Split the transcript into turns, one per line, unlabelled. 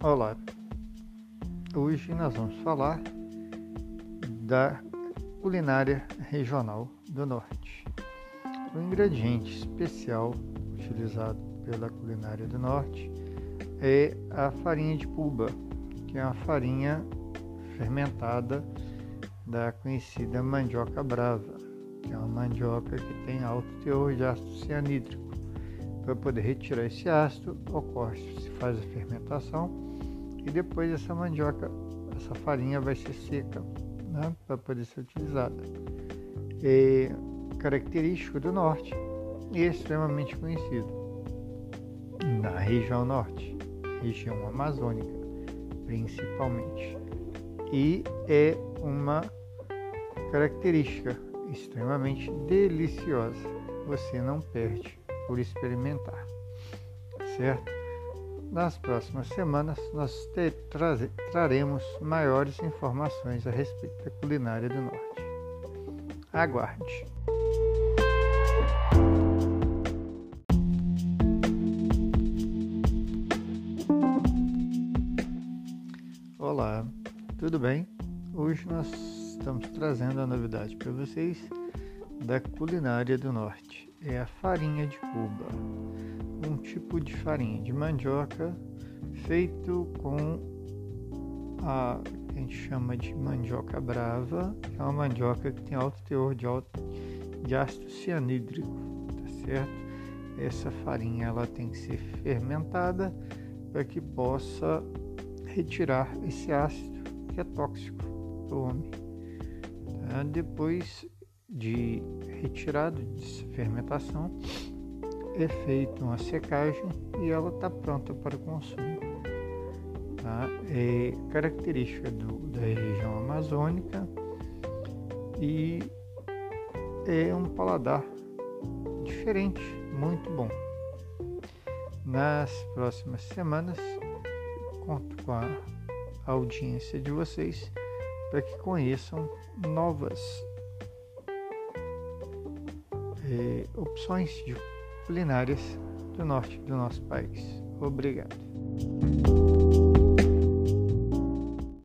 Olá, hoje nós vamos falar da culinária regional do Norte. O ingrediente especial utilizado pela culinária do Norte é a farinha de puba, que é uma farinha fermentada da conhecida mandioca brava, que é uma mandioca que tem alto teor de ácido cianídrico. Para poder retirar esse ácido, ocorre, se faz a fermentação e depois essa mandioca, essa farinha vai ser seca né, para poder ser utilizada. É característico do norte e extremamente conhecido na região norte, região amazônica principalmente. E é uma característica extremamente deliciosa. Você não perde por experimentar, certo? Nas próximas semanas, nós te, traremos maiores informações a respeito da culinária do Norte. Aguarde! Olá, tudo bem? Hoje nós estamos trazendo a novidade para vocês da culinária do Norte. É a farinha de Cuba um tipo de farinha de mandioca feito com a que a gente chama de mandioca brava, que é uma mandioca que tem alto teor de, alto, de ácido cianídrico, tá certo? Essa farinha ela tem que ser fermentada para que possa retirar esse ácido que é tóxico para o homem. Tá? Depois de retirado dessa fermentação, é feita uma secagem e ela está pronta para o consumo. Tá? É característica do, da região amazônica e é um paladar diferente, muito bom. Nas próximas semanas, conto com a audiência de vocês para que conheçam novas é, opções culinárias do norte do nosso país. Obrigado.